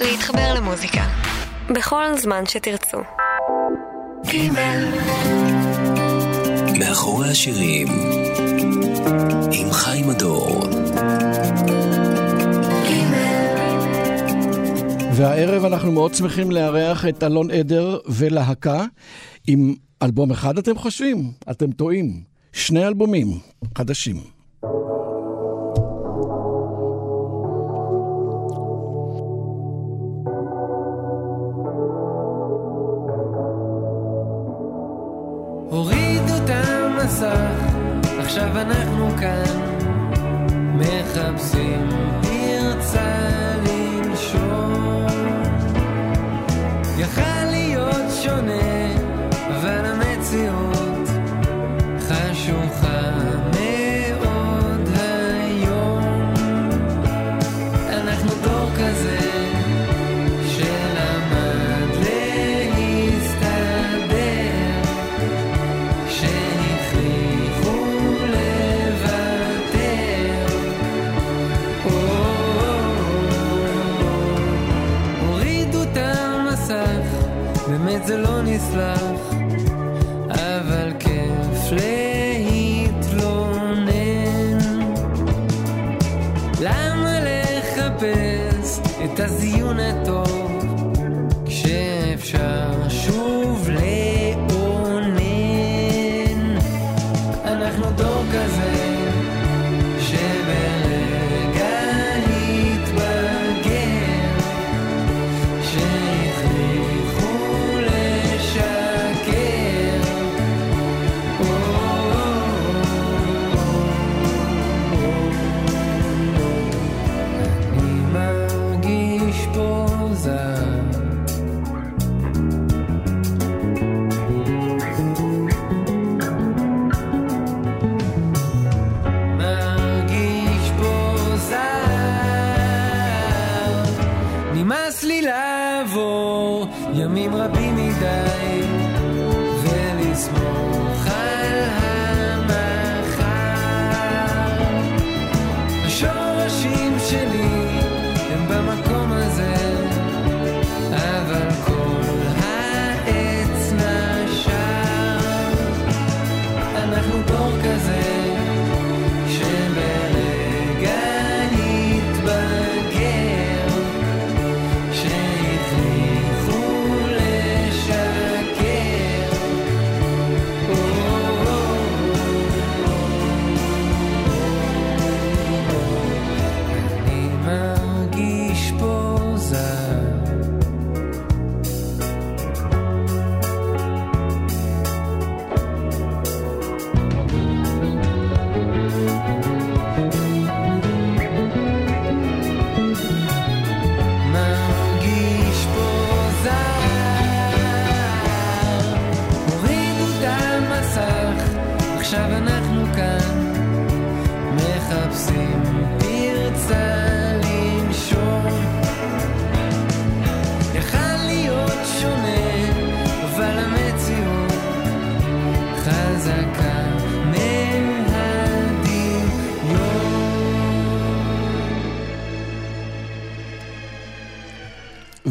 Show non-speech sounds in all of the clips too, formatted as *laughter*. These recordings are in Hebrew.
להתחבר למוזיקה. בכל זמן שתרצו. גימל. מאחורי השירים, עם חיים הדור. והערב אנחנו מאוד שמחים לארח את אלון עדר ולהקה עם אלבום אחד, אתם חושבים? אתם טועים. שני אלבומים חדשים.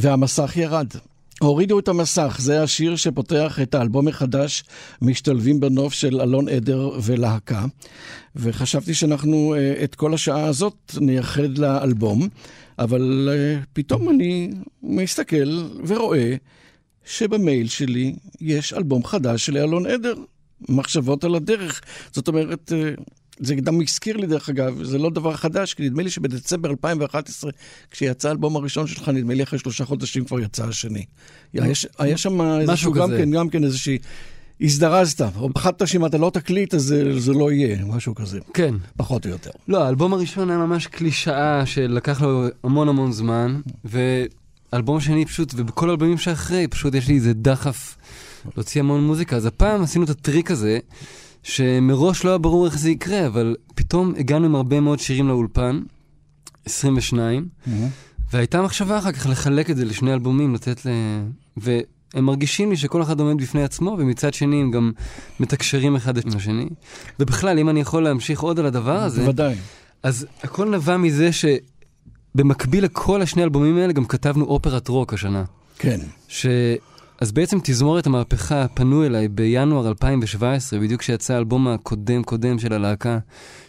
והמסך ירד. הורידו את המסך, זה השיר שפותח את האלבום החדש, משתלבים בנוף של אלון עדר ולהקה. וחשבתי שאנחנו אה, את כל השעה הזאת נייחד לאלבום, אבל אה, פתאום אני מסתכל ורואה שבמייל שלי יש אלבום חדש של אלון עדר, מחשבות על הדרך. זאת אומרת, אה, זה גם הזכיר לי, דרך אגב, זה לא דבר חדש, כי נדמה לי שבדצמבר 2011, כשיצא האלבום הראשון שלך, נדמה לי אחרי שלושה חודשים כבר יצא השני. היה, שם איזשהו גם. כן, גם כן איזושהי... הזדרזת, או פחדת שאם אתה לא תקליט אז זה, זה לא יהיה, משהו כזה, כן. פחות או יותר. לא, האלבום הראשון היה ממש קלישאה שלקח לו המון המון זמן, ואלבום שני פשוט, ובכל האלבומים שאחרי, פשוט יש לי איזה דחף להוציא המון מוזיקה. אז הפעם עשינו את הטריק הזה, שמראש לא היה ברור איך זה יקרה, אבל פתאום הגענו עם הרבה מאוד שירים לאולפן, 22, והייתה מחשבה אחר כך לחלק את זה לשני אלבומים, לתת ל... והם מרגישים לי שכל אחד עומד בפני עצמו, ומצד שני הם גם מתקשרים אחד עם השני. ובכלל, אם אני יכול להמשיך עוד על הדבר הזה, בוודאי. אז הכל נבע מזה במקביל לכל השני האלבומים האלה גם כתבנו אופרת רוק השנה. כן. ש... אז בעצם תזמורת המהפכה פנו אליי בינואר 2017, בדיוק כשיצא האלבום הקודם קודם של הלהקה,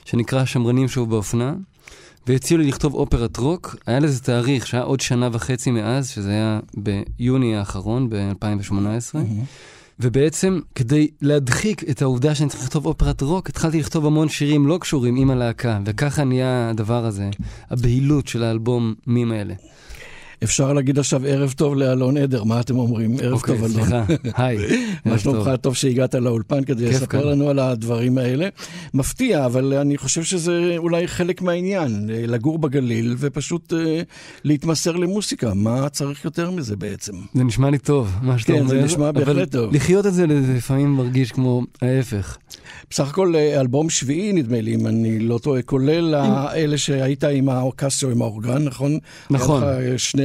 שנקרא שמרנים שוב באופנה, והציעו לי לכתוב אופרת רוק. היה לזה תאריך שהיה עוד שנה וחצי מאז, שזה היה ביוני האחרון, ב-2018. ובעצם, כדי להדחיק את העובדה שאני צריך לכתוב אופרת רוק, התחלתי לכתוב המון שירים לא קשורים עם הלהקה, וככה נהיה הדבר הזה, הבהילות של האלבומים האלה. אפשר להגיד עכשיו ערב טוב לאלון עדר, מה אתם אומרים? ערב אוקיי, טוב, אלון. סליחה, *laughs* היי. מה שלומך? טוב. שהגעת לאולפן כדי לספר כאן. לנו על הדברים האלה. מפתיע, אבל אני חושב שזה אולי חלק מהעניין, אה, לגור בגליל ופשוט אה, להתמסר למוסיקה. מה צריך יותר מזה בעצם? זה נשמע לי טוב, מה שאתה כן, אומר. זה נשמע בהחלט טוב. לחיות את זה לפעמים מרגיש כמו ההפך. בסך הכל אה, אלבום שביעי, נדמה לי, אם אני לא טועה, כולל האלה שהיית עם האוקסיו, עם האורגן, נכון? נכון.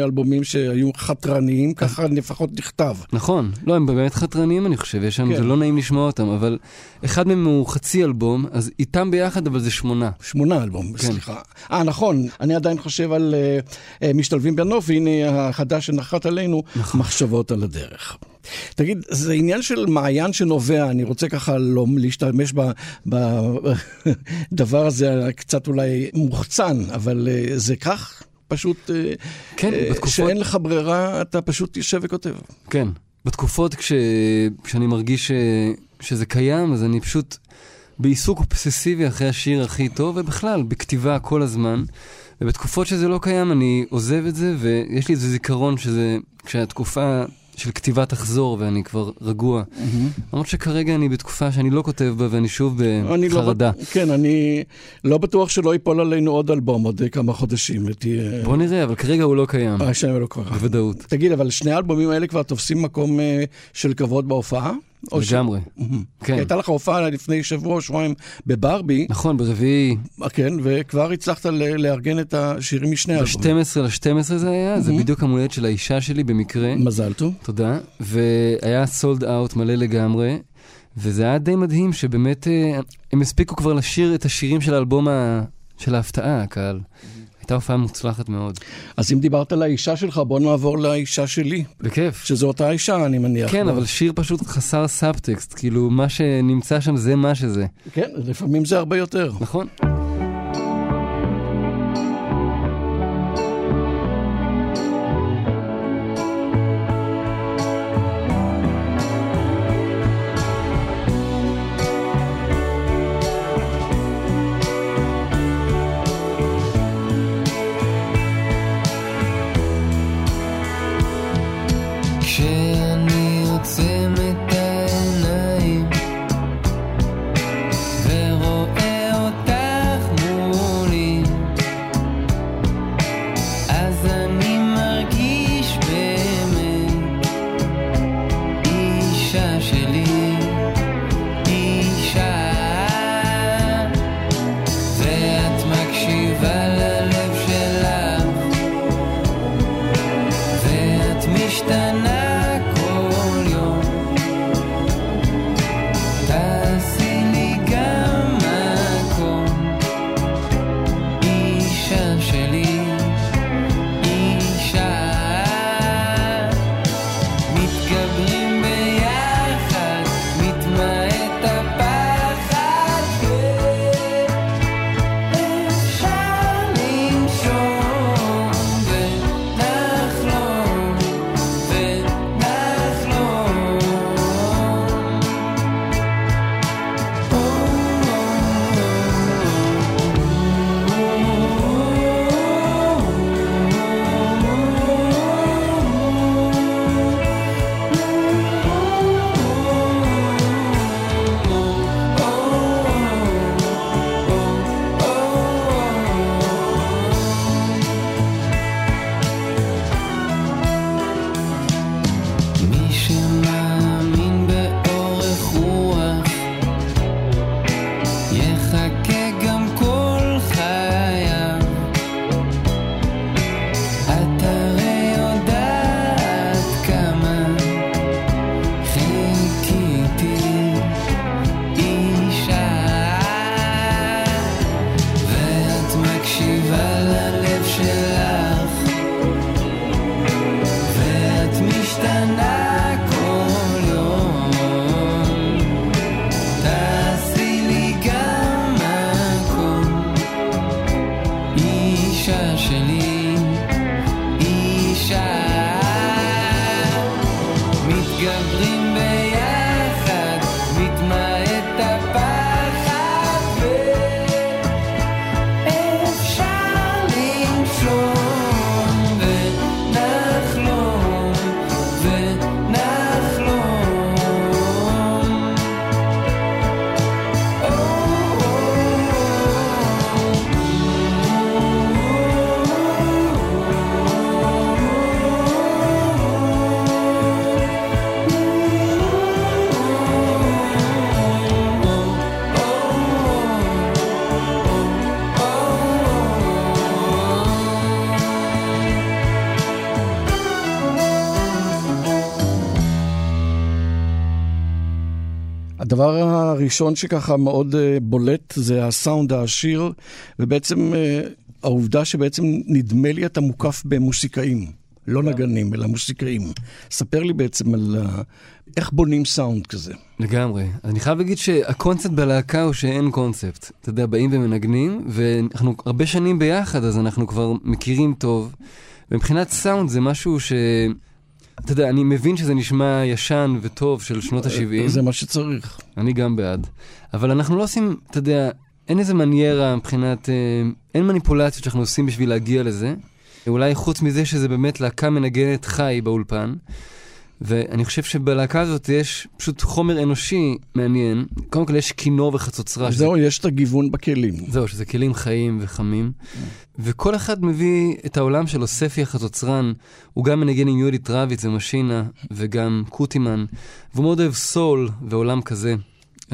אלבומים שהיו חתרניים, ככה לפחות נכתב. נכון, לא, הם באמת חתרניים אני חושב, יש שם, כן. זה לא נעים לשמוע אותם, אבל אחד מהם הוא חצי אלבום, אז איתם ביחד, אבל זה שמונה. שמונה אלבום, כן. סליחה. אה, נכון, אני עדיין חושב על אה, אה, משתלבים בנוף, והנה החדש שנחת עלינו, נכון. מחשבות על הדרך. תגיד, זה עניין של מעיין שנובע, אני רוצה ככה לא להשתמש *laughs* בדבר הזה הקצת אולי מוחצן, אבל אה, זה כך? פשוט, אה, כן, אה, בתקופות- שאין לך ברירה, אתה פשוט יושב וכותב. כן. בתקופות כש... כשאני מרגיש ש... שזה קיים, אז אני פשוט בעיסוק אובססיבי אחרי השיר הכי טוב, ובכלל, בכתיבה כל הזמן. ובתקופות שזה לא קיים, אני עוזב את זה, ויש לי איזה זיכרון שזה... כשהתקופה של כתיבה תחזור ואני כבר רגוע. למרות שכרגע אני בתקופה שאני לא כותב בה ואני שוב לא בחרדה. כן, אני לא בטוח שלא ייפול עלינו עוד אלבום עוד כמה חודשים. ותהיה- בוא נראה, אבל כרגע הוא לא קיים, אה, השם לא קורה. בוודאות. תגיד, אבל שני האלבומים האלה כבר תופסים מקום אה, של כבוד בהופעה? ש- לגמרי. כן. הייתה לך הופעה לפני שבוע שבועיים בברבי, נכון, ברביעי, אה, כן, וכבר הצלחת לארגן את השירים משני האלבומים. ב-12 ל-12 זה היה, זה. בדיוק המולדת של האישה שלי במקרה. מזל טוב. תודה. והיה סולד אאוט מלא לגמרי, וזה היה די מדהים שבאמת אה, הם הספיקו כבר לשיר את השירים של האלבום ה... של ההפתעה, הקהל. הייתה הופעה מוצלחת מאוד. אז אם דיברת על האישה שלך, בוא נעבור לאישה שלי, בכיף. שזו אותה אישה, אני מניח. כן, לא? אבל שיר פשוט חסר סאבטקסט, כאילו מה שנמצא שם זה מה שזה, כן, לפעמים זה הרבה יותר. נכון? הראשון שככה מאוד אה, בולט זה הסאונד העשיר, ובעצם אה, העובדה שבעצם נדמה לי אתה מוקף במוסיקאים, לא נגנים, אלא מוסיקאים. ספר לי בעצם על ה- איך בונים סאונד כזה. לגמרי. אני חייב להגיד שהקונספט בלהקה הוא שאין קונספט. אתה יודע, באים ומנגנים, ואנחנו הרבה שנים ביחד, אז אנחנו כבר מכירים טוב. ומבחינת סאונד זה משהו ש... אתה יודע, אני מבין שזה נשמע ישן וטוב של שנות ה-70. זה מה שצריך. אני גם בעד. אבל אנחנו לא עושים, אתה יודע, אין איזה מניירה מבחינת, אה, אין מניפולציות שאנחנו עושים בשביל להגיע לזה. אולי חוץ מזה שזה באמת להקה מנגנת חי באולפן. ואני חושב שבלהקה הזאת יש פשוט חומר אנושי מעניין. קודם כל יש כינור וחצוצרה. שזה- זהו, יש את הגיוון בכלים. זהו, שזה כלים חיים וחמים. וכל אחד מביא את העולם שלו, ספי החצוצרן, הוא גם מנגן עם יהודית רביץ ומשינה, וגם קוטימן, והוא מאוד אוהב סול ועולם כזה,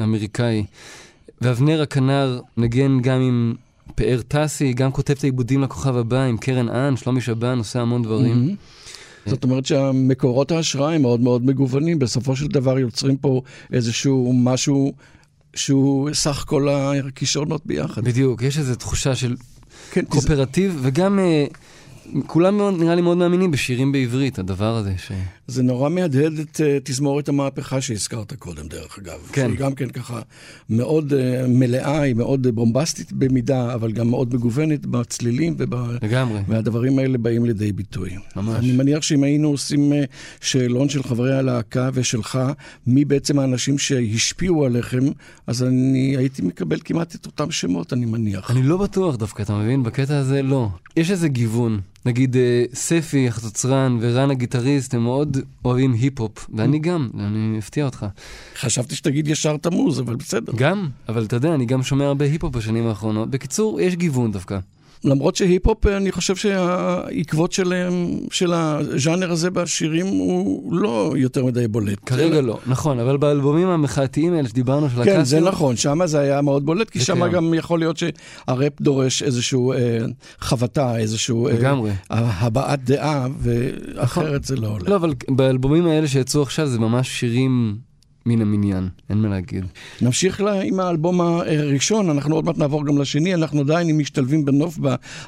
אמריקאי. ואבנר הכנר נגן גם עם פאר טסי, גם כותב את העיבודים לכוכב הבא עם קרן אן, שלומי שבן, עושה המון דברים. מהמם. זאת אומרת שהמקורות ההשראה הם מאוד מאוד מגוונים, בסופו של דבר יוצרים פה איזשהו משהו שהוא סך כל הכישרונות ביחד. בדיוק, יש איזו תחושה של כן, כי זה- קואופרטיב, וגם אה, כולם נראה לי מאוד מאמינים בשירים בעברית, הדבר הזה. ש... זה נורא מהדהד את אה, תזמורת המהפכה שהזכרת קודם, דרך אגב. כן. שהיא גם כן ככה מאוד אה, מלאה, היא מאוד אה, בומבסטית במידה, אבל גם מאוד מגוונת בצלילים וב... לגמרי. והדברים האלה באים לידי ביטוי. ממש. אני מניח שאם היינו עושים אה, שאלון של חברי הלהקה ושלך, מי בעצם האנשים שהשפיעו עליכם, אז אני הייתי מקבל כמעט את אותם שמות, אני מניח. אני לא בטוח דווקא, אתה מבין? בקטע הזה לא. יש איזה גיוון. נגיד אה, ספי החצוצרן ורן הגיטריסט הם מאוד אוהבים היפ-הופ, ואני גם, אני אפתיע אותך. חשבתי שתגיד ישר תמוז, אבל בסדר. גם, אבל אתה יודע, אני גם שומע הרבה היפ-הופ בשנים האחרונות. בקיצור, יש גיוון דווקא. למרות שהיפ-הופ, אני חושב שהעקבות שלהם, של הז'אנר הזה בשירים הוא לא יותר מדי בולט. כרגע לא, נכון, אבל באלבומים המחאתיים האלה שדיברנו של כן, זה נכון, שם זה היה מאוד בולט, כי שם קיים. גם יכול להיות שהראפ דורש איזושהי אה, חבטה, איזושהי אה, לגמרי. הבעת דעה, ואחרת זה לא עולה. לא, אבל באלבומים האלה שיצאו עכשיו זה ממש שירים מן המניין, אין מה להגיד. נמשיך לה, עם האלבום הראשון, אנחנו עוד מעט נעבור גם לשני, אנחנו עדיין משתלבים בנוף,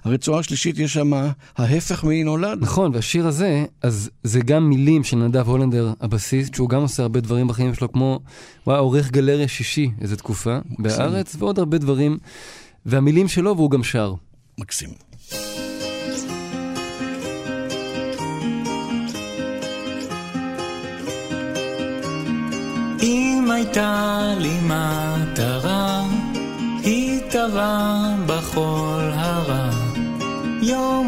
ברצועה השלישית יש שם ההפך מי נולד. נכון, והשיר הזה, אז זה גם מילים של נדב הולנדר, הבסיסט, שהוא גם עושה הרבה דברים בחיים שלו, כמו, הוא היה עורך גלריה שישי איזה תקופה, בארץ, ועוד הרבה דברים, והמילים שלו, והוא גם שר. מקסים. אם הייתה לי מטרה, היא טבעה בכל הרע. יום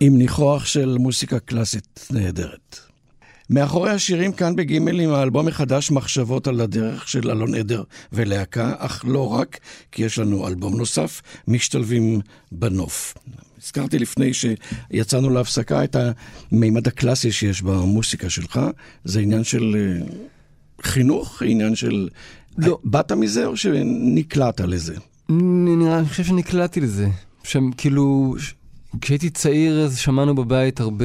עם ניחוח של מוסיקה קלאסית נהדרת. מאחורי השירים כאן בגימל עם האלבום החדש מחשבות על הדרך של אלון עדר ולהקה, אך לא רק, כי יש לנו אלבום נוסף, משתלבים בנוף. הזכרתי לפני שיצאנו להפסקה את המימד הקלאסי שיש במוסיקה שלך, זה עניין של אה, חינוך, עניין של... לא. באת מזה או שנקלעת לזה? אני נראה, אני חושב שנקלעתי לזה. שם, כאילו, כשהייתי צעיר אז שמענו בבית הרבה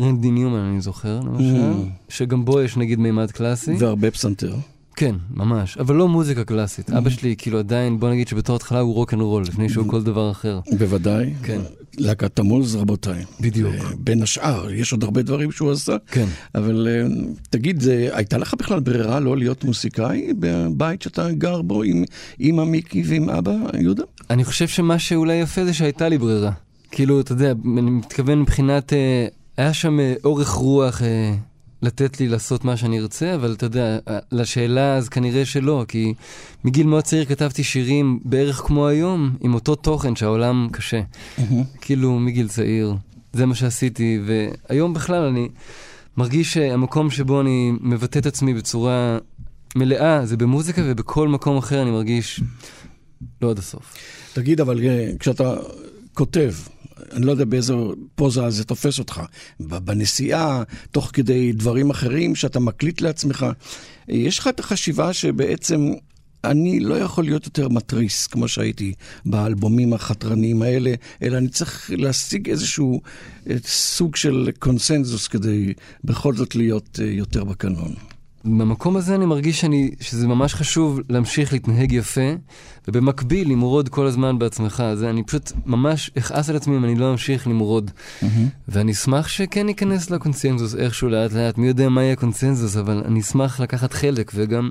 רנדי ניומן, אני זוכר, למשל, מממ. שגם בו יש נגיד מימד קלאסי. והרבה פסנתר. כן, ממש, אבל לא מוזיקה קלאסית. מממ. אבא שלי, כאילו עדיין, בוא נגיד שבתור התחלה הוא רוק אנד רול, לפני שהוא כל דבר אחר. בוודאי. כן. להקת תמוז, רבותיי. בדיוק. בין השאר, יש עוד הרבה דברים שהוא עשה. כן. אבל אה, תגיד, זה, הייתה לך בכלל ברירה לא להיות מוזיקאי בבית שאתה גר בו עם אמא מיקי ועם אבא יהודה? אני חושב שמה שאולי יפה זה שהייתה לי ברירה. כאילו, אתה יודע, אני מתכוון מבחינת, אה, היה שם אה, אורך רוח אה, לתת לי לעשות מה שאני ארצה, אבל אתה יודע, אה, לשאלה אז כנראה שלא, כי מגיל מאוד צעיר כתבתי שירים בערך כמו היום, עם אותו תוכן שהעולם קשה. כאילו, מגיל צעיר. זה מה שעשיתי, והיום בכלל אני מרגיש שהמקום שבו אני מבטא את עצמי בצורה מלאה זה במוזיקה, ובכל מקום אחר אני מרגיש לא עד הסוף. תגיד, אבל אה, כשאתה כותב, אני לא יודע באיזה פוזה זה תופס אותך, בנסיעה, תוך כדי דברים אחרים שאתה מקליט לעצמך, יש לך את החשיבה שבעצם אני לא יכול להיות יותר מתריס כמו שהייתי באלבומים החתרניים האלה, אלא אני צריך להשיג איזשהו אה, סוג של קונסנזוס כדי בכל זאת להיות אה, יותר בקנון. במקום הזה אני מרגיש שאני, שזה ממש חשוב להמשיך להתנהג יפה, ובמקביל למרוד כל הזמן בעצמך. זה אני פשוט ממש אכעס על עצמי אם אני לא אמשיך למרוד. ואני אשמח שכן ניכנס לקונצנזוס איכשהו לאט לאט, מי יודע מה יהיה הקונצנזוס, אבל אני אשמח לקחת חלק, וגם,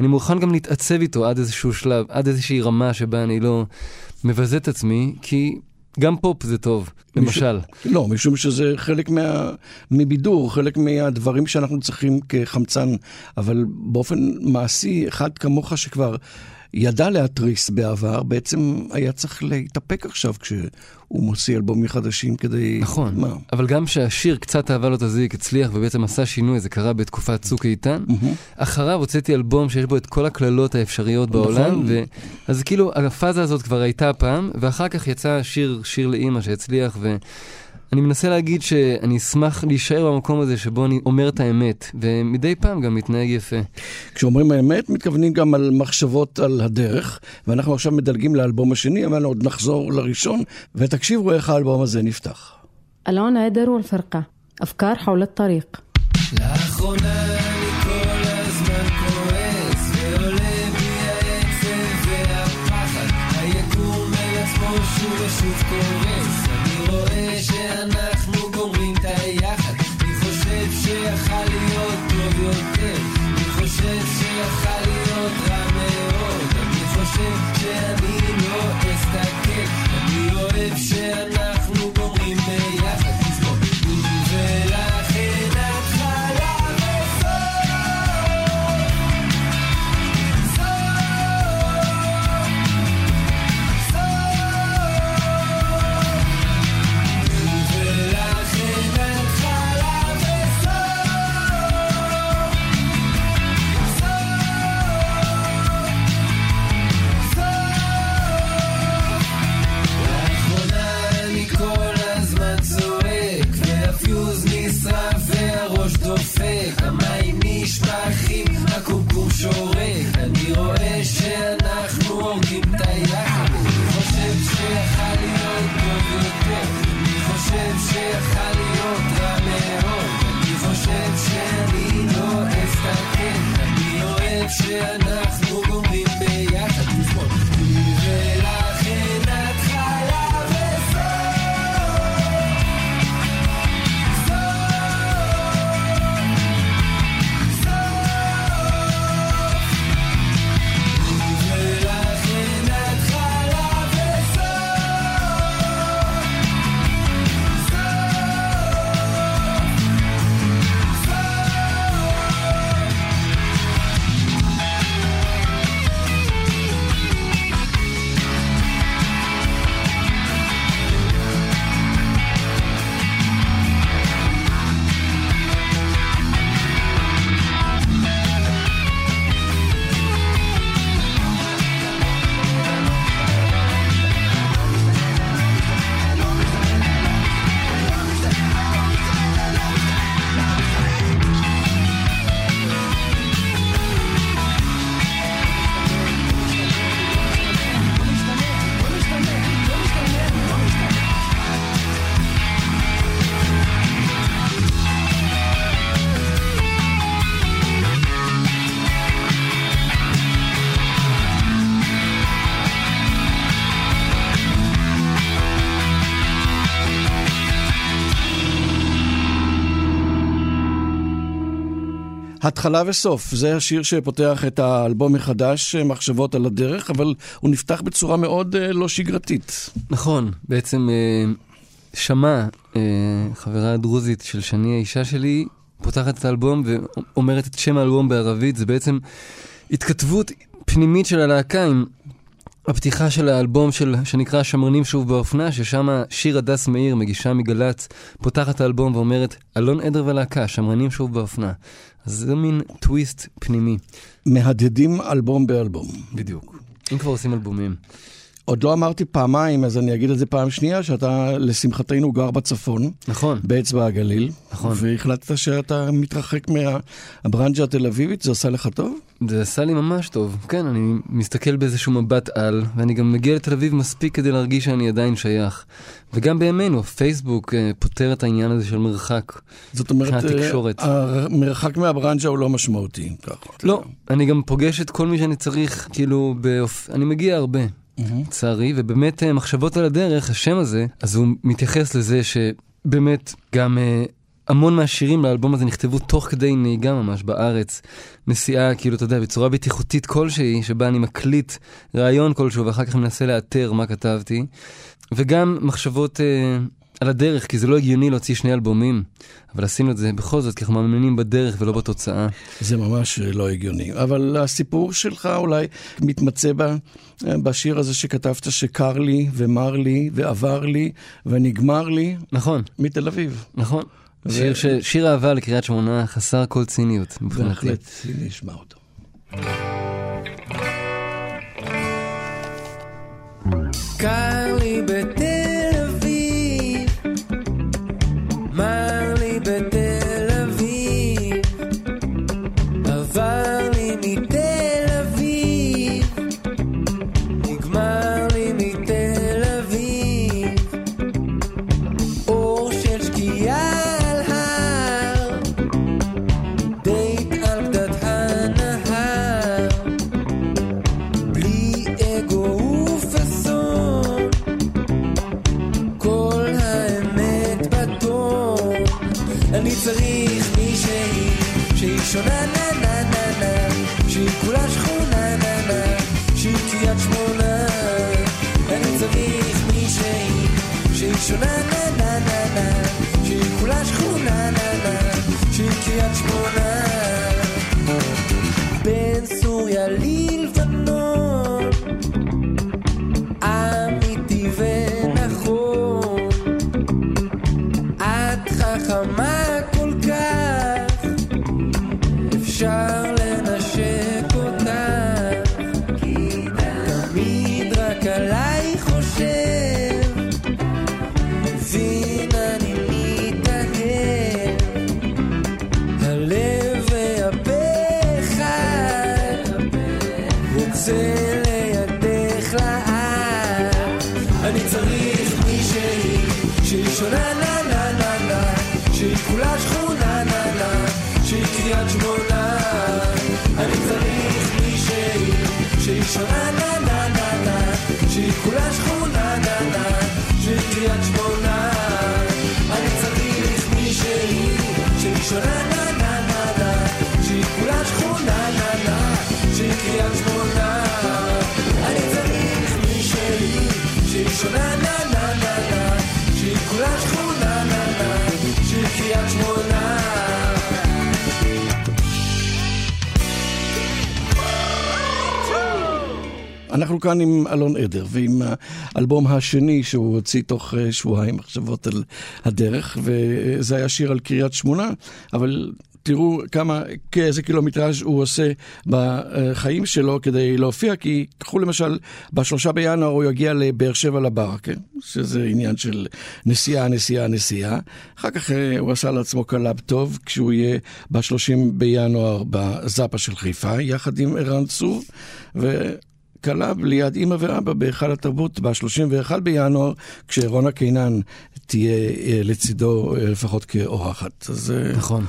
אני מוכן גם להתעצב איתו עד איזשהו שלב, עד איזושהי רמה שבה אני לא מבזה את עצמי, כי גם פופ זה טוב, למשל. לא, משום שזה חלק מה... מבידור, חלק מהדברים שאנחנו צריכים כחמצן, אבל באופן מעשי, אחד כמוך שכבר ידע להתריס בעבר, בעצם היה צריך להתאפק עכשיו כשהוא מוציא אלבומים חדשים כדי... נכון, מה? אבל גם שהשיר קצת אהבה לא תזיק הצליח ובעצם עשה שינוי, זה קרה בתקופת צוק איתן. אחריו הוצאתי אלבום שיש בו את כל הקללות האפשריות בעולם, נכון. ו... אז כאילו הפאזה הזאת כבר הייתה פעם, ואחר כך יצא שיר, שיר לאימא שהצליח, ואני מנסה להגיד שאני אשמח להישאר במקום הזה שבו אני אומר את האמת, ומדי פעם גם מתנהג יפה. כשאומרים האמת, מתכוונים גם על מחשבות על הדרך, ואנחנו עכשיו מדלגים לאלבום השני, אבל עוד נחזור לראשון, ותקשיבו איך האלבום הזה נפתח. ألون عيدر والفرقة أفكار حول الطريق לאחרונה אני כל הזמן כועס ועולה בי העצב והפחד היקום אל עצמו שוב ושוב קורס התחלה וסוף, זה השיר שפותח את האלבום מחדש, מחשבות על הדרך, אבל הוא נפתח בצורה מאוד אה, לא שגרתית. נכון, בעצם אה, שמע, אה, חברה הדרוזית של שני, האישה שלי, פותחת את האלבום ואומרת את שם האלבום בערבית, זה בעצם התכתבות פנימית של הלהקה עם הפתיחה של האלבום של, שנקרא שמרנים שוב באופנה, ששם שיר הדס מאיר, מגישה מגל"צ, פותחת את האלבום ואומרת, אלון עדר ולהקה, שמרנים שוב באופנה. אז זה מין טוויסט פנימי. מהדהדים אלבום באלבום. בדיוק. אם כבר עושים אלבומים. עוד לא אמרתי פעמיים, אז אני אגיד את זה פעם שנייה, שאתה לשמחתנו גר בצפון. נכון. באצבע הגליל. נכון. והחלטת שאתה מתרחק מהברנג'ה התל אביבית, זה עושה לך טוב? זה עשה לי ממש טוב. כן, אני מסתכל באיזשהו מבט על, ואני גם מגיע לתל אביב מספיק כדי להרגיש שאני עדיין שייך. וגם בימינו, פייסבוק אה, פותר את העניין הזה של מרחק. זאת אומרת, התקשורת. אה, המרחק מהברנג'ה הוא לא משמעותי. לא, אני גם פוגש את כל מי שאני צריך, כאילו, באופ... אני מגיע הרבה. לצערי, ובאמת אה, מחשבות על הדרך, השם הזה, אז הוא מתייחס לזה שבאמת גם אה, המון מהשירים לאלבום הזה נכתבו תוך כדי נהיגה ממש בארץ. נסיעה, כאילו, אתה יודע, בצורה בטיחותית כלשהי, שבה אני מקליט רעיון כלשהו ואחר כך מנסה לאתר מה כתבתי. וגם מחשבות אה, על הדרך, כי זה לא הגיוני להוציא שני אלבומים, אבל עשינו את זה בכל זאת, כי אנחנו מאמינים בדרך ולא בתוצאה. זה ממש לא הגיוני. אבל הסיפור שלך אולי מתמצא ב, בשיר הזה שכתבת, שקר לי ומר לי ועבר לי ונגמר לי. נכון. מתל אביב. נכון. ו... שיר, ש... שיר אהבה לקריית שמונה חסר כל ציניות, מבחינתי. בהחלט, הנה נשמע אותו. קר שהיא שונה נה נה נה נה. שהיא כולה שכונה נה נה. שהיא קריית שמונה. אנחנו כאן עם אלון עדר, ועם האלבום השני שהוא הוציא תוך אה, שבועיים, מחשבות על הדרך, וזה היה שיר על קריית שמונה, אבל תראו כמה, איזה קילומטראז' הוא עושה בחיים שלו כדי להופיע, כי קחו למשל, בשלושה בינואר הוא יגיע לבאר שבע לברקה, שזה עניין של נסיעה, נסיעה, נסיעה. אחר כך אה, הוא עשה לעצמו קלאב טוב, כשהוא יהיה בשלושים בינואר בזאפה של חיפה, יחד עם ערן צור, ו... קלאב ליד אימא ואבא בהיכל התרבות ב-31 בינואר, כשרונה קינן תהיה אה, לצידו אה, לפחות כאורחת. אז נכון.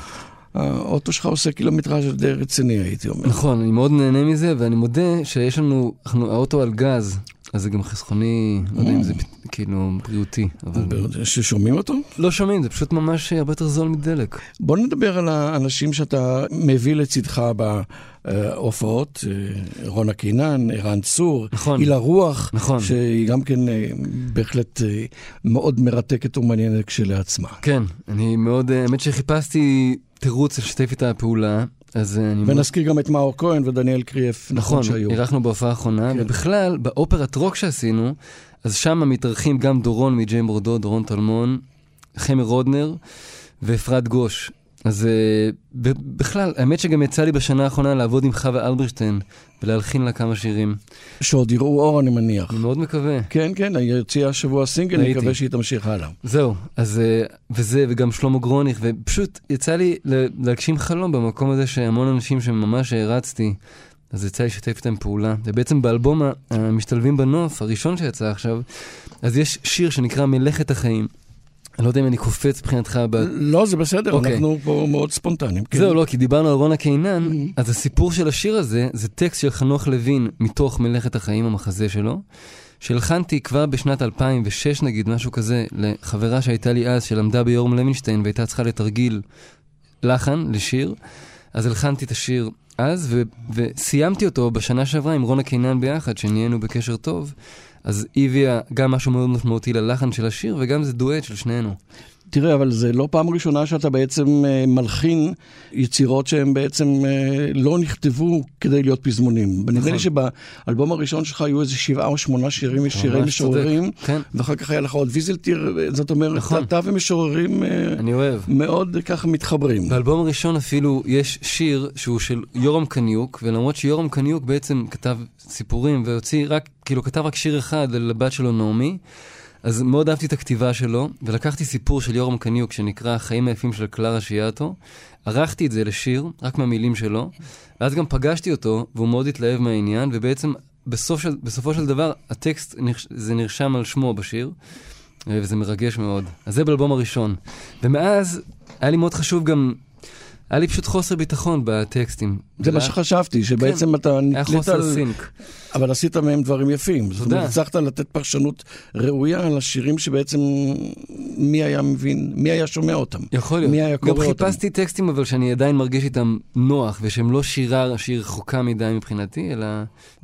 האוטו שלך עושה קילומטראז' די רציני, הייתי אומר. נכון, אני מאוד נהנה מזה, ואני מודה שיש לנו, אנחנו, האוטו על גז, אז זה גם חסכוני, לא יודע אם זה, כאילו בריאותי. אבל ששומעים אותו? לא שומעים, זה פשוט ממש הרבה יותר זול מדלק. בוא נדבר על האנשים שאתה מביא לצדך בהופעות, אה, רונה קינן, ערן צור, נכון. הילה רוח, נכון. שהיא גם כן אה, בהחלט אה, מאוד מרתקת ומעניינת כשלעצמה. כן, אני מאוד, אה, האמת שחיפשתי תירוץ לשתף איתה פעולה, אז אני... ונזכיר גם את מאור כהן ודניאל קריאף, נכון נכון. אירחנו בהופעה האחרונה, כן. ובכלל, באופרת רוק שעשינו, אז שם מתארחים גם דורון מג'יי בורדו, דורון טלמון, חמי רודנר ואפרת גוש. אז אה, בכלל, האמת שגם יצא לי בשנה האחרונה לעבוד עם חווה אלברשטיין ולהלחין לה כמה שירים. שעוד יראו אור, אני מניח. אני מאוד מקווה. כן, כן, היא הוציאה השבוע סינגל, אני. מקווה שהיא תמשיך הלאה. זהו, אז אה, וזה, וגם שלמה גרוניך, ופשוט יצא לי להגשים חלום במקום הזה שהמון אנשים שממש הערצתי, אז יצא לי לשתף איתם פעולה. ובעצם באלבום המשתלבים בנוף, הראשון שיצא עכשיו, אז יש שיר שנקרא מלאכת החיים. אני לא יודע אם אני קופץ מבחינתך ב... לא, זה בסדר, אוקיי. אנחנו פה מאוד ספונטניים. כן. זהו, לא, כי דיברנו על רונה קינן, אז הסיפור של השיר הזה, זה טקסט של חנוך לוין מתוך מלאכת החיים, המחזה שלו, שהלחנתי כבר בשנת 2006 נגיד, משהו כזה, לחברה שהייתה לי אז, שלמדה ביורם לוינשטיין והייתה צריכה לתרגיל לחן לשיר, אז הלחנתי את השיר אז, ו- וסיימתי אותו בשנה שעברה עם רונה קינן ביחד, שנהיינו בקשר טוב. אז היא הביאה גם משהו מאוד משמעותי ללחן של השיר, וגם זה דואט של שנינו. תראה, אבל זה לא פעם ראשונה שאתה בעצם אה, מלחין יצירות שהן בעצם אה, לא נכתבו כדי להיות פזמונים. נדמה לי שבאלבום הראשון שלך היו איזה שבעה או שמונה שירים, צודק. משוררים, כן, ואחר כך היה לך עוד ויזלטיר, אה, זאת אומרת, נכון. אתה ומשוררים. מאוד ככה מתחברים. באלבום הראשון אפילו יש שיר שהוא של יורם קניוק, ולמרות שיורם קניוק בעצם כתב סיפורים והוציא רק, כאילו כתב רק שיר אחד לבת שלו נעמי, אז מאוד אהבתי את הכתיבה שלו, ולקחתי סיפור של יורם קניוק שנקרא החיים היפים של קלרה שיאטו, ערכתי את זה לשיר, רק מהמילים שלו, ואז גם פגשתי אותו, והוא מאוד התלהב מהעניין, ובעצם בסוף של, בסופו של דבר הטקסט, זה נרשם על שמו בשיר. וזה מרגש מאוד. אז זה באלבום הראשון. ומאז היה לי מאוד חשוב גם, היה לי פשוט חוסר ביטחון בטקסטים. זה מה שחשבתי, שבעצם אתה היה נתלית חוסר על... סינק. אבל עשית מהם דברים יפים. זאת. אומרת, הצלחת לתת פרשנות ראויה על השירים שבעצם מי היה מבין, מי היה שומע אותם. יכול להיות. מי היה גם קורא אותם? חיפשתי טקסטים אבל שאני עדיין מרגיש איתם נוח, ושהם לא שירה שהיא רחוקה מדי מבחינתי, אלא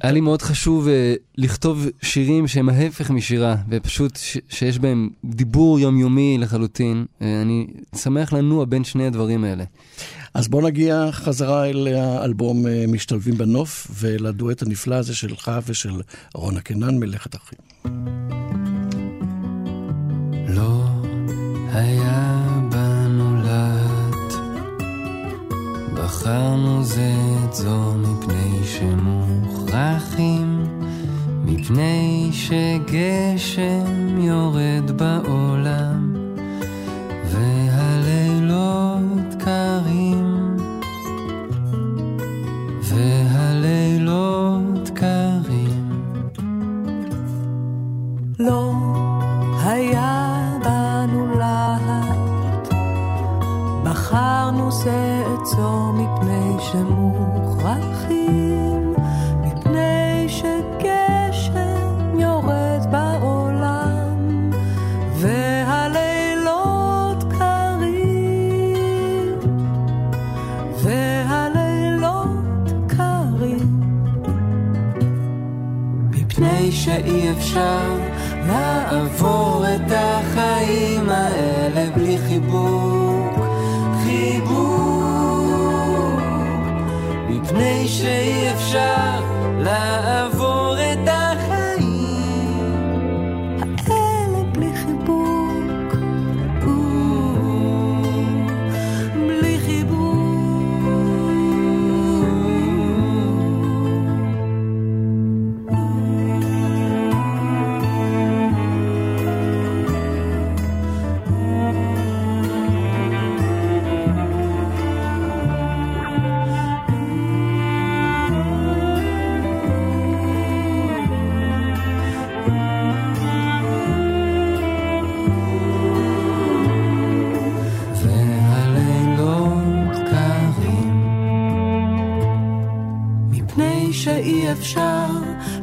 היה לי מאוד חשוב אה, לכתוב שירים שהם ההפך משירה, ופשוט שיש בהם דיבור יומיומי לחלוטין. אה, אני שמח לנוע בין שני הדברים האלה. אז בוא נגיע חזרה אל האלבום אה, משתלבים בנוף, ולדואט הנפלא הזה שלך ושל רונה קנן, מלאכת אחים. לא היה בנו להט, בחרנו זה את זו מפני שמוכרחים, מפני שגשם יורד בעולם, אפשר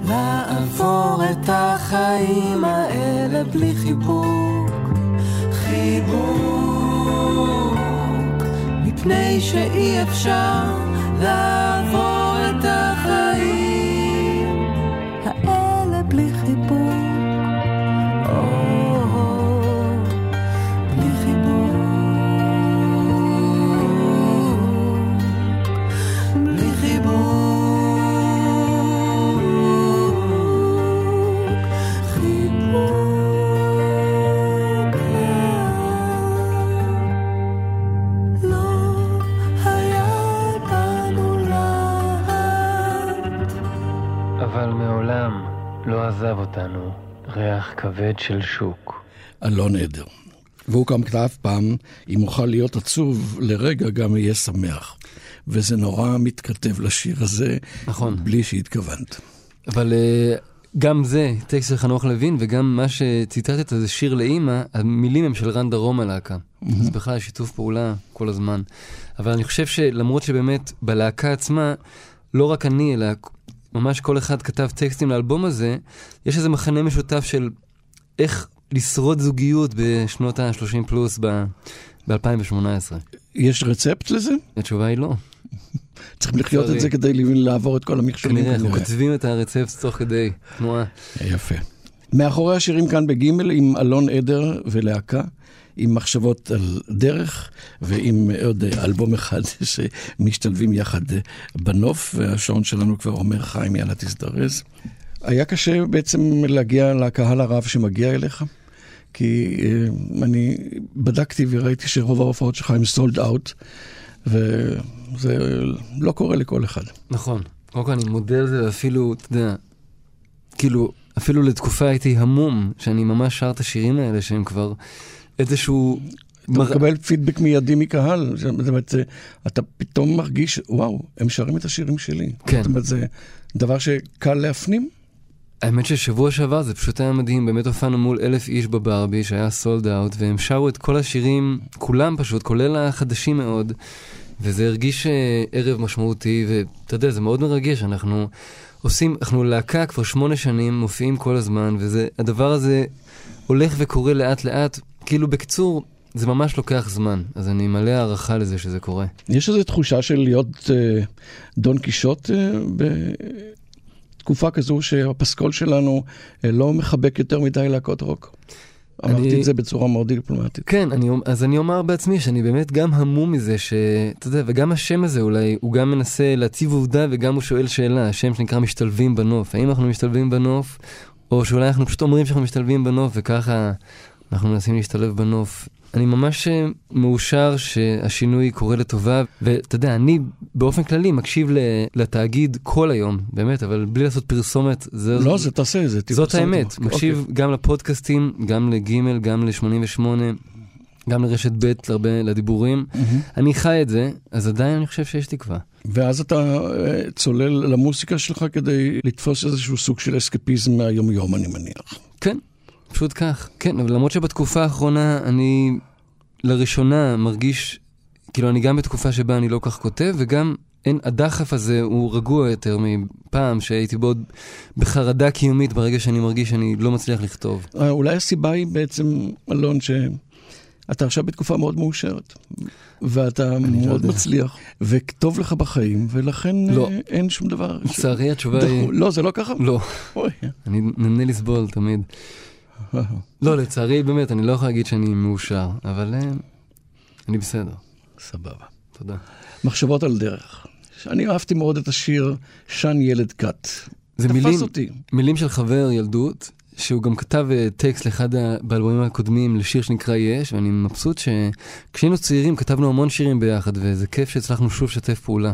לעבור את החיים האלה בלי חיבוק, חיבוק, מפני שאי אפשר לעבור אותנו ריח כבד של שוק. אלון עדר. והוא גם כתב פעם, אם אוכל להיות עצוב, לרגע גם אהיה שמח. וזה נורא מתכתב לשיר הזה, נכון. בלי שהתכוונת. אבל uh, גם זה, טקסט של חנוך לוין, וגם מה שציטטת זה שיר לאימא, המילים הם של רן דרום הלהקה. Mm-hmm. אז בכלל שיתוף פעולה כל הזמן. אבל אני חושב שלמרות שבאמת בלהקה עצמה, לא רק אני, אלא ממש כל אחד כתב טקסטים לאלבום הזה, יש איזה מחנה משותף של איך לשרוד זוגיות בשנות ה-30 פלוס ב-2018. יש רצפט לזה? התשובה היא לא. *laughs* צריכים לחיות את זה כדי לעבור את כל המכשולים. כנראה, אנחנו כותבים את הרצפט תוך כדי תנועה. יפה. מאחורי השירים כאן בגימל עם אלון עדר ולהקה. עם מחשבות על דרך ועם עוד אלבום אחד *laughs* שמשתלבים יחד בנוף, והשעון שלנו כבר אומר, חיים, יאללה תזדרז. היה קשה בעצם להגיע לקהל הרב שמגיע אליך? כי uh, אני בדקתי וראיתי שרוב ההופעות שלך הם סולד אאוט, וזה לא קורה לכל אחד. נכון. קודם כל אני מודה על זה, ואפילו, אתה יודע, כאילו, אפילו לתקופה הייתי המום, שאני ממש שר את השירים האלה, שהם כבר איזשהו... אתה מר... מקבל פידבק מיידי מקהל, זאת אומרת, אתה פתאום מרגיש, וואו, הם שרים את השירים שלי. כן. זאת אומרת, זה דבר שקל להפנים. האמת ששבוע שעבר זה פשוט היה מדהים, באמת הופענו מול אלף איש בברבי שהיה סולד אאוט, והם שרו את כל השירים, כולם פשוט, כולל החדשים מאוד, וזה הרגיש אה, ערב משמעותי, ואתה יודע, זה מאוד מרגש, אנחנו עושים, אנחנו להקה כבר שמונה שנים, מופיעים כל הזמן, והדבר הזה הולך וקורה לאט לאט, כאילו בקיצור, זה ממש לוקח זמן, אז אני מלא הערכה לזה שזה קורה. יש איזו תחושה של להיות אה, דון קישוט אה, בתקופה כזו שהפסקול שלנו אה, לא מחבק יותר מדי להקות רוק? אני... אמרתי את זה בצורה מאוד דיפלומטית. כן, אני, אז אני אומר בעצמי שאני באמת גם המום מזה, שאתה יודע, וגם השם הזה אולי, הוא גם מנסה להציב עובדה וגם הוא שואל שאלה, השם שנקרא משתלבים בנוף. האם אנחנו משתלבים בנוף, או שאולי אנחנו פשוט אומרים שאנחנו משתלבים בנוף וככה אנחנו מנסים להשתלב בנוף. אני ממש אה, מאושר שהשינוי קורה לטובה, ואתה יודע, אני באופן כללי מקשיב לתאגיד כל היום, באמת, אבל בלי לעשות פרסומת. זה, לא, זה תעשה, זה תפרסומת. זאת האמת, אוקיי. מקשיב אוקיי. גם לפודקאסטים, גם לגימל, גם ל-88, גם לרשת ב' להרבה, לדיבורים. Mm-hmm. אני חי את זה, אז עדיין אני חושב שיש תקווה. ואז אתה אה, צולל למוסיקה שלך כדי לתפוס איזשהו סוג של אסקפיזם מהיומיום, אני מניח. כן, פשוט כך. כן, אבל למרות שבתקופה האחרונה אני לראשונה מרגיש, כאילו אני גם בתקופה שבה אני לא כך כותב, וגם אין, הדחף הזה הוא רגוע יותר מפעם שהייתי בעוד בחרדה קיומית ברגע שאני מרגיש שאני לא מצליח לכתוב. אה, אולי הסיבה היא בעצם, אלון, שאתה עכשיו בתקופה מאוד מאושרת, ואתה לא מאוד לא מצליח, וטוב לך בחיים, ולכן לא. אין שום דבר. לצערי ש... התשובה היא... לא, זה לא ככה? לא. אני נהנה לסבול תמיד. לא, לצערי, באמת, אני לא יכול להגיד שאני מאושר, אבל אה, אני בסדר. סבבה. תודה. מחשבות על דרך. אני אהבתי מאוד את השיר "שן ילד כת". זה מילים, אותי. מילים של חבר ילדות, שהוא גם כתב אה, טקסט לאחד באלבומים הקודמים לשיר שנקרא יש, ואני מבסוט שכשהיינו צעירים כתבנו המון שירים ביחד, וזה כיף שהצלחנו שוב לשתף פעולה.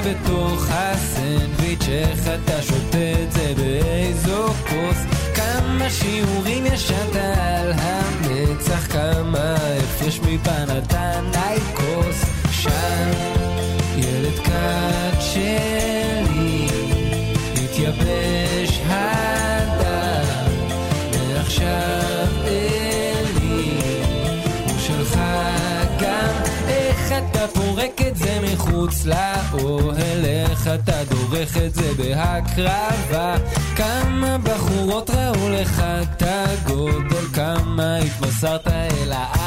בתוך הסנדוויץ', איך אתה שותה את זה באיזו כוס? כמה שיעורים ישנת על המצח, כמה הפרש מפן מחוץ לאוהל איך אתה דורך את זה בהקרבה? כמה בחורות ראו לך את הגודל כמה התמסרת אל האהבה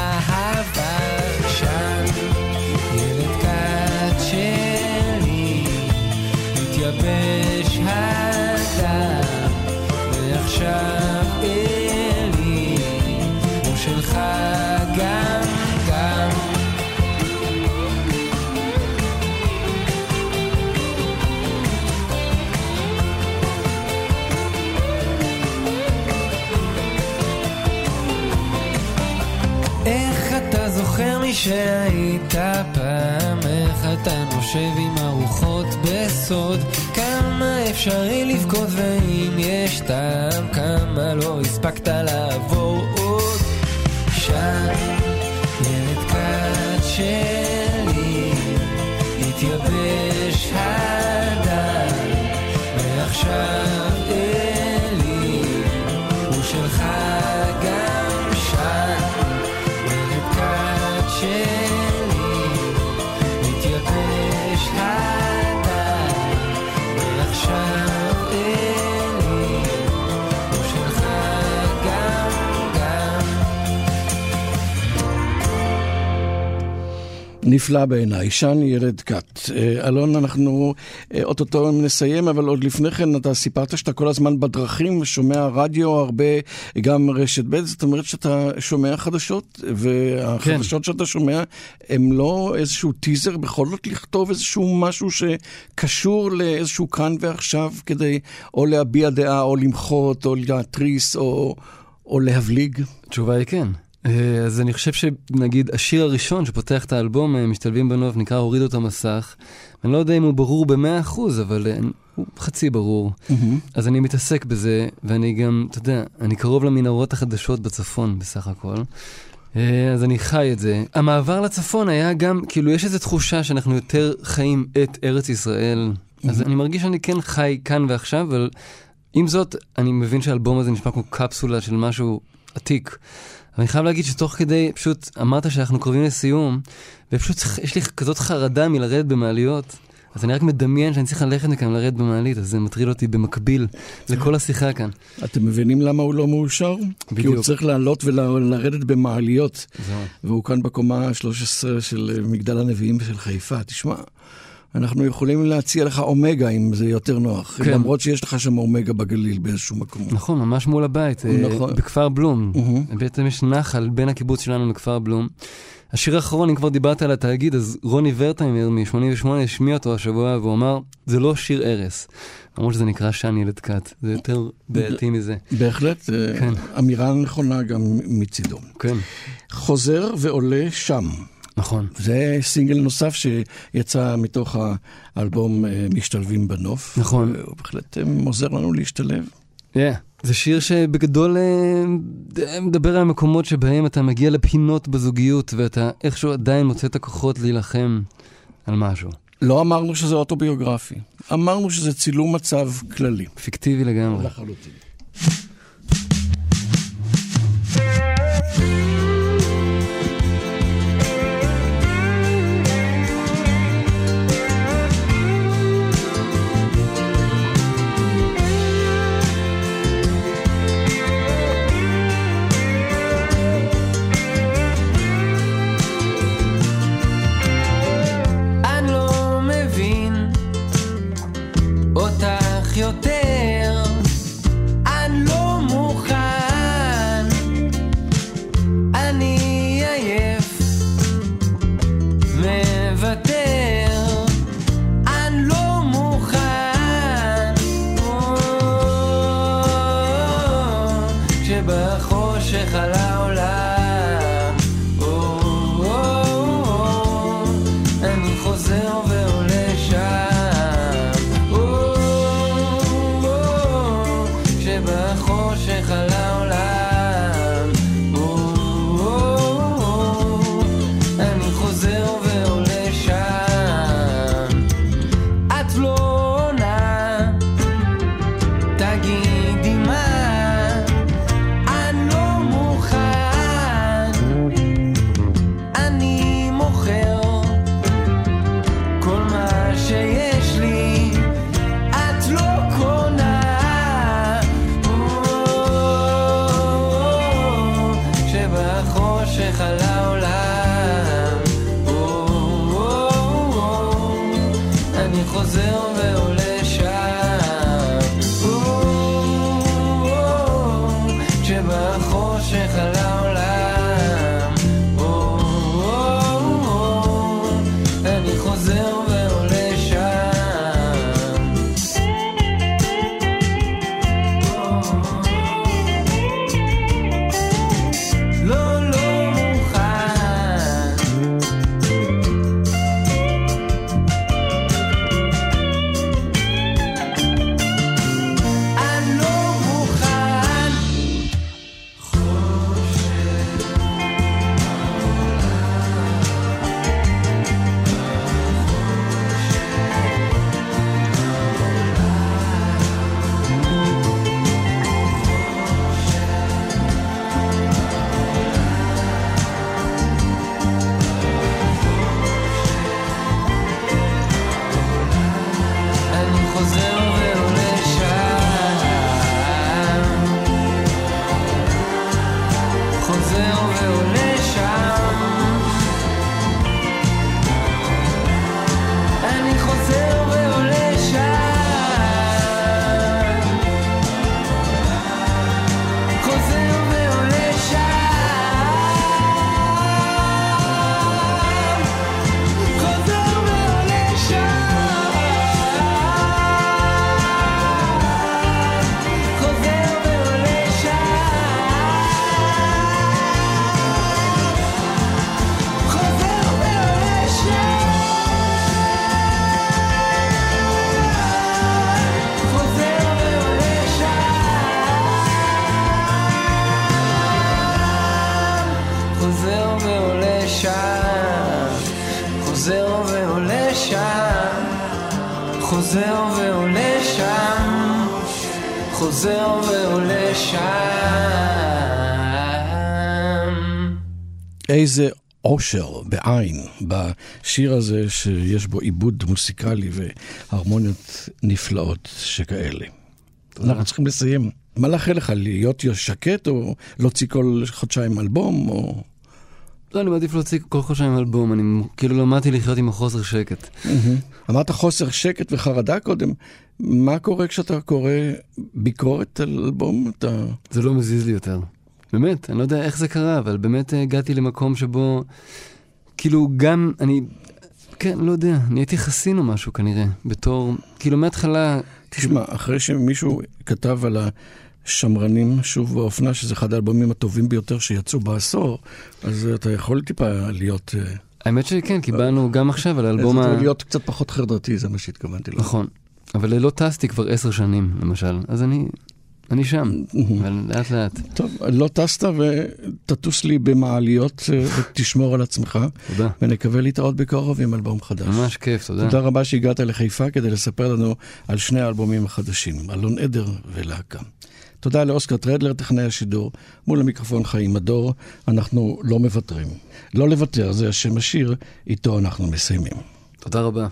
שהיית פעם? איך אתה נושב עם הרוחות בסוד? כמה אפשרי לבכות ואם יש טעם? כמה לא הספקת לעבור נפלא בעיניי, שן ילד כת. אה, אלון, אנחנו אה, אוטוטו נסיים, אבל עוד לפני כן אתה סיפרת שאתה כל הזמן בדרכים, שומע רדיו הרבה, גם רשת ב', זאת אומרת שאתה שומע חדשות, והחדשות שאתה שומע הם לא איזשהו טיזר, בכל זאת לכתוב איזשהו משהו שקשור לאיזשהו כאן ועכשיו, כדי או להביע דעה, או למחות, או להתריס, או, או להבליג? התשובה היא כן. אה, אז אני חושב שנגיד השיר הראשון שפותח את האלבום, אה, משתלבים בנוף, נקרא הורידו את המסך. אני לא יודע אם הוא ברור במאה אחוז, אבל אה, הוא חצי ברור. אז אני מתעסק בזה, ואני גם, אתה יודע, אני קרוב למנהרות החדשות בצפון בסך הכל. אז אני חי את זה. המעבר לצפון היה גם, כאילו, יש איזו תחושה שאנחנו יותר חיים את ארץ ישראל. אז אני מרגיש שאני כן חי כאן ועכשיו, אבל עם זאת, אני מבין שהאלבום הזה נשמע כמו קפסולה של משהו עתיק. אבל אני חייב להגיד שתוך כדי, פשוט אמרת שאנחנו קרובים לסיום, ופשוט יש לי כזאת חרדה מלרדת במעליות. אז אני רק מדמיין שאני צריך ללכת מכאן לרדת במעלית, אז זה מטריד אותי במקביל לכל השיחה כאן. אתם מבינים למה הוא לא מאושר? כי הוא בדיוק. צריך לעלות ולרדת במעליות. זהו. והוא כאן בקומה ה-13 של אה, מגדל הנביאים של חיפה. תשמע, אנחנו יכולים להציע לך אומגה אם זה יותר נוח. כן. למרות שיש לך שם אומגה בגליל באיזשהו מקום. נכון, ממש מול הבית, אה, נכון. בכפר בלום. מהמם. בעצם יש נחל בין הקיבוץ שלנו לכפר בלום. השיר האחרון, אם כבר דיברת על התאגיד, אז רוני ורטהיימר מ-88 השמיע אותו השבוע והוא אמר, זה לא שיר ערש. למרות שזה נקרא שן ילד כת, זה יותר בעייתי מזה. בהחלט, אה, כן. אמירה נכונה גם מצידו. כן, חוזר ועולה שם. נכון. זה סינגל נוסף שיצא מתוך האלבום אה, משתלבים בנוף. נכון. הוא בהחלט אה, עוזר לנו להשתלב. Yeah. זה שיר שבגדול אה, מדבר על המקומות שבהם אתה מגיע לפינות בזוגיות ואתה איכשהו עדיין מוצא את הכוחות להילחם על משהו. לא אמרנו שזה אוטוביוגרפי, אמרנו שזה צילום מצב כללי. פיקטיבי לגמרי. לחלוטין. אושר בעין בשיר הזה שיש בו עיבוד מוסיקלי והרמוניות נפלאות שכאלה. אנחנו צריכים לסיים. מה לאחל לך, להיות שקט או להוציא כל חודשיים אלבום? או... לא, אני מעדיף להוציא כל חודשיים אלבום, אני כאילו למדתי לחיות עם החוסר שקט. אמרת חוסר שקט וחרדה קודם. מה קורה כשאתה קורא ביקורת על אלבום? אתה... זה לא מזיז לי יותר. באמת, אני לא יודע איך זה קרה, אבל באמת הגעתי למקום שבו, כאילו גם, אני, כן, לא יודע, נהייתי חסין או משהו כנראה, בתור, כאילו מההתחלה, תשמע, אחרי שמישהו כתב על השמרנים שוב באופנה, שזה אחד האלבומים הטובים ביותר שיצאו בעשור, אז אתה יכול טיפה להיות... אה, האמת שכן, קיבלנו גם עכשיו על האלבום ה... להיות קצת פחות חרדתי, זה מה שהתכוונתי לו. נכון, אבל לא טסתי כבר עשר שנים, למשל, אז אני, אני שם, אבל לאט לאט. טוב, לא טסת ותטוס לי במעליות אה, ותשמור על עצמך, תודה. ונקווה להתראות בקרוב עם אלבום חדש. ממש כיף, תודה. תודה רבה שהגעת לחיפה כדי לספר לנו על שני האלבומים החדשים, אלון עדר ולהקה. תודה לאוסקר טרדלר, טכנאי השידור, מול המיקרופון חיים מדור, אנחנו לא מוותרים. לא לוותר, זה השם השיר, איתו אנחנו מסיימים. תודה רבה.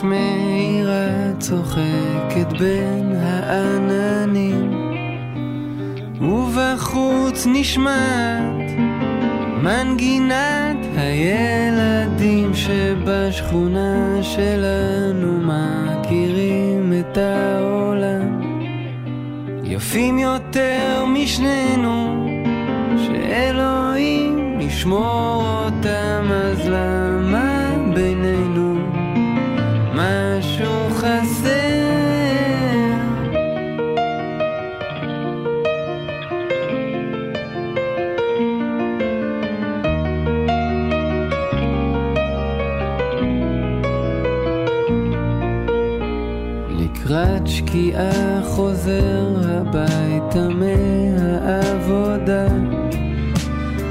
שמש מאירה צוחקת בין העננים ובחוץ נשמעת מנגינת הילדים שבשכונה שלנו מכירים את העולם. יפים יותר משנינו שאלוהים ישמור אותם שקיעה חוזר הביתה מהעבודה.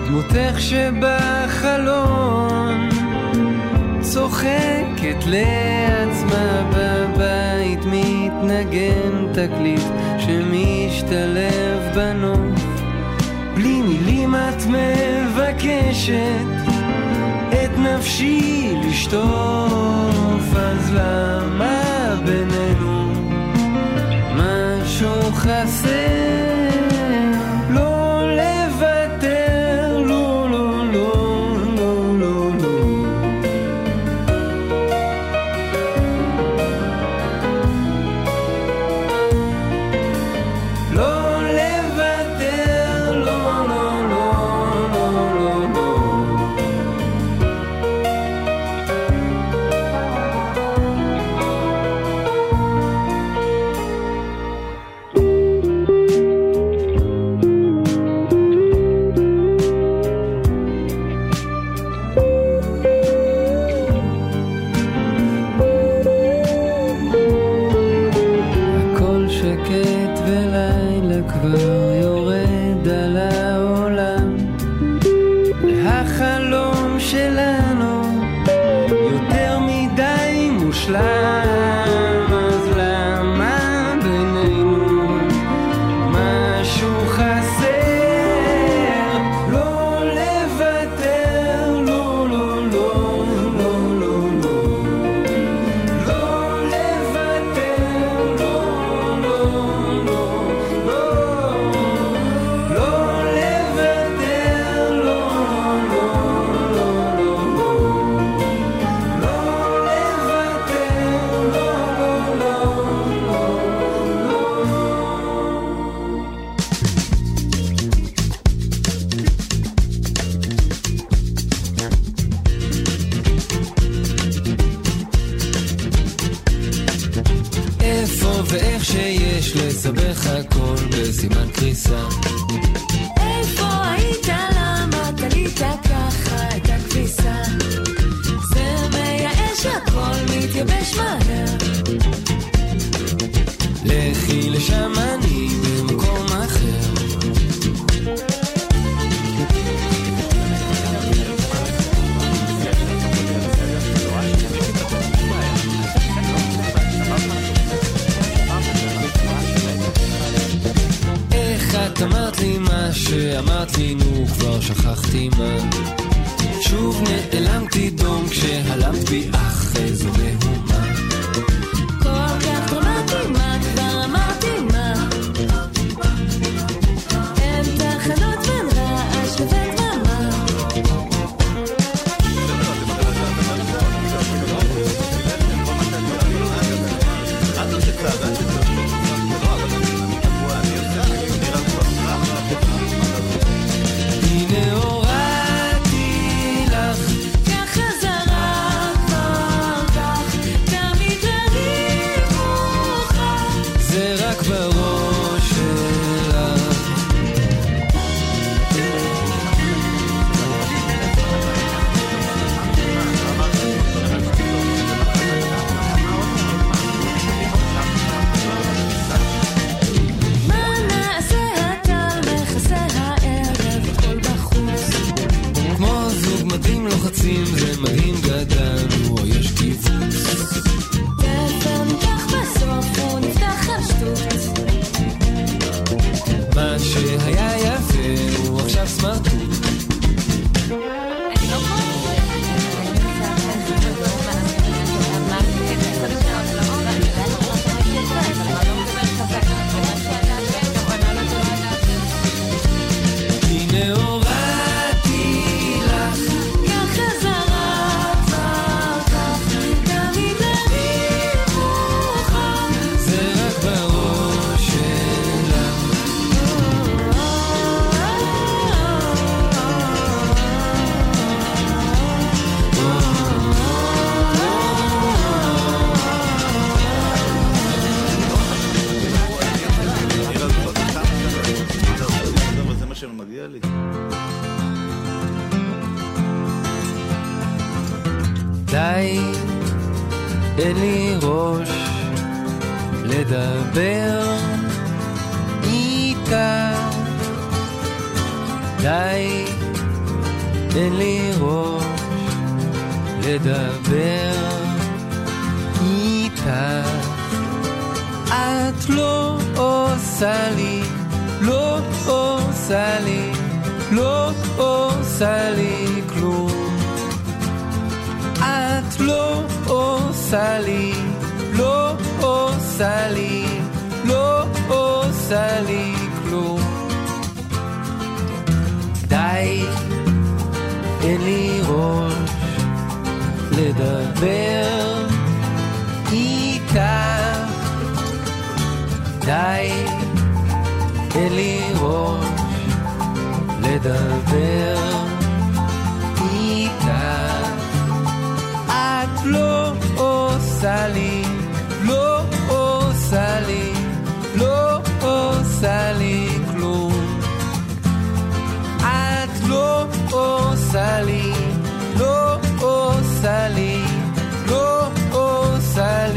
דמותך שבחלון צוחקת לעצמה בבית מתנגן תקליט שמשתלב בנוף. בלי מילים את מבקשת את נפשי לשטוף, אז למה בינינו משהו לסבך הכל בסימן קריסה אין לי ראש לדבר איתה. די, אין לי ראש לדבר איתה. את לא עושה לי Sally, oh oh, Sally, oh oh, Sally.